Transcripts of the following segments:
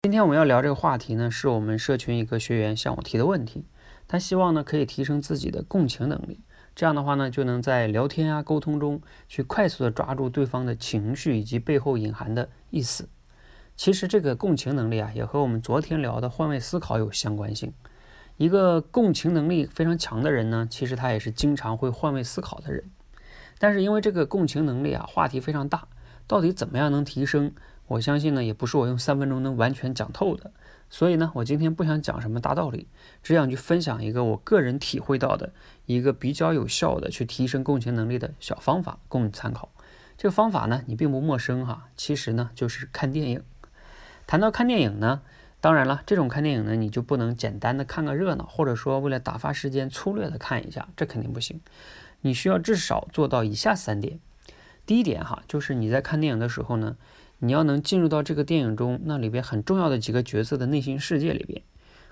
今天我们要聊这个话题呢，是我们社群一个学员向我提的问题。他希望呢可以提升自己的共情能力，这样的话呢就能在聊天啊沟通中去快速的抓住对方的情绪以及背后隐含的意思。其实这个共情能力啊，也和我们昨天聊的换位思考有相关性。一个共情能力非常强的人呢，其实他也是经常会换位思考的人。但是因为这个共情能力啊，话题非常大，到底怎么样能提升？我相信呢，也不是我用三分钟能完全讲透的，所以呢，我今天不想讲什么大道理，只想去分享一个我个人体会到的一个比较有效的去提升共情能力的小方法，供你参考。这个方法呢，你并不陌生哈，其实呢就是看电影。谈到看电影呢，当然了，这种看电影呢，你就不能简单的看个热闹，或者说为了打发时间粗略的看一下，这肯定不行。你需要至少做到以下三点。第一点哈，就是你在看电影的时候呢。你要能进入到这个电影中那里边很重要的几个角色的内心世界里边，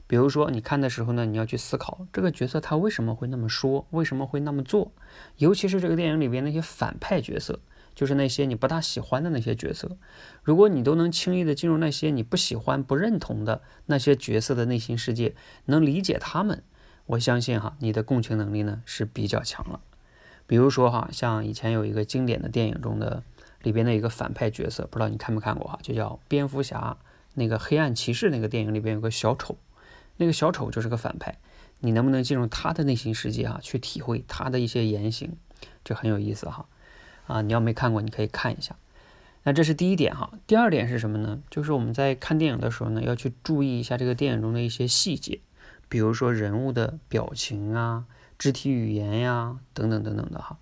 比如说你看的时候呢，你要去思考这个角色他为什么会那么说，为什么会那么做，尤其是这个电影里边那些反派角色，就是那些你不大喜欢的那些角色，如果你都能轻易的进入那些你不喜欢、不认同的那些角色的内心世界，能理解他们，我相信哈，你的共情能力呢是比较强了。比如说哈，像以前有一个经典的电影中的。里边的一个反派角色，不知道你看没看过哈，就叫蝙蝠侠那个黑暗骑士那个电影里边有个小丑，那个小丑就是个反派，你能不能进入他的内心世界啊，去体会他的一些言行，这很有意思哈。啊，你要没看过，你可以看一下。那这是第一点哈。第二点是什么呢？就是我们在看电影的时候呢，要去注意一下这个电影中的一些细节，比如说人物的表情啊、肢体语言呀等等等等的哈。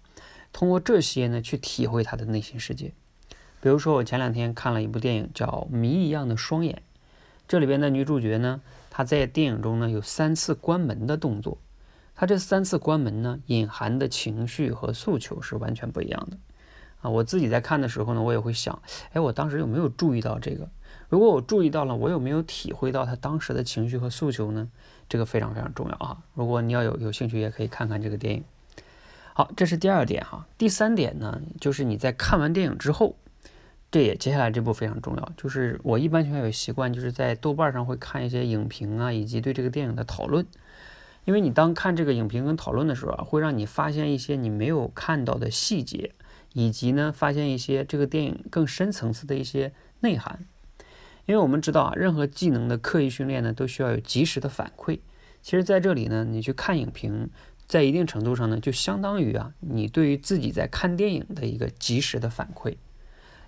通过这些呢，去体会他的内心世界。比如说，我前两天看了一部电影，叫《谜一样的双眼》。这里边的女主角呢，她在电影中呢有三次关门的动作。她这三次关门呢，隐含的情绪和诉求是完全不一样的。啊，我自己在看的时候呢，我也会想，哎，我当时有没有注意到这个？如果我注意到了，我有没有体会到她当时的情绪和诉求呢？这个非常非常重要啊！如果你要有有兴趣，也可以看看这个电影。好，这是第二点哈。第三点呢，就是你在看完电影之后，这也接下来这步非常重要。就是我一般情况下有习惯，就是在豆瓣上会看一些影评啊，以及对这个电影的讨论。因为你当看这个影评跟讨论的时候啊，会让你发现一些你没有看到的细节，以及呢，发现一些这个电影更深层次的一些内涵。因为我们知道啊，任何技能的刻意训练呢，都需要有及时的反馈。其实在这里呢，你去看影评。在一定程度上呢，就相当于啊，你对于自己在看电影的一个及时的反馈，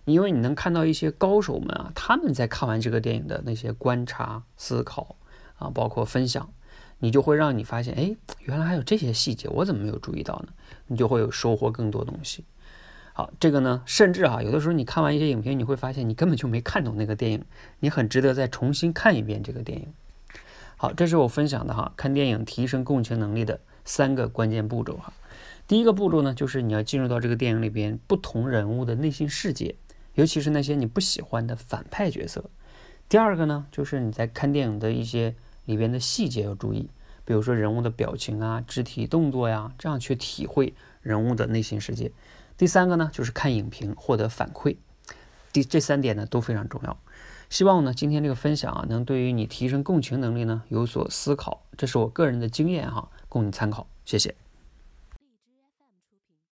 因为你能看到一些高手们啊，他们在看完这个电影的那些观察、思考啊，包括分享，你就会让你发现，哎，原来还有这些细节，我怎么没有注意到呢？你就会有收获更多东西。好，这个呢，甚至哈，有的时候你看完一些影评，你会发现你根本就没看懂那个电影，你很值得再重新看一遍这个电影。好，这是我分享的哈，看电影提升共情能力的。三个关键步骤哈，第一个步骤呢，就是你要进入到这个电影里边不同人物的内心世界，尤其是那些你不喜欢的反派角色。第二个呢，就是你在看电影的一些里边的细节要注意，比如说人物的表情啊、肢体动作呀，这样去体会人物的内心世界。第三个呢，就是看影评获得反馈。第这三点呢都非常重要。希望呢今天这个分享啊，能对于你提升共情能力呢有所思考，这是我个人的经验哈。供你参考，谢谢。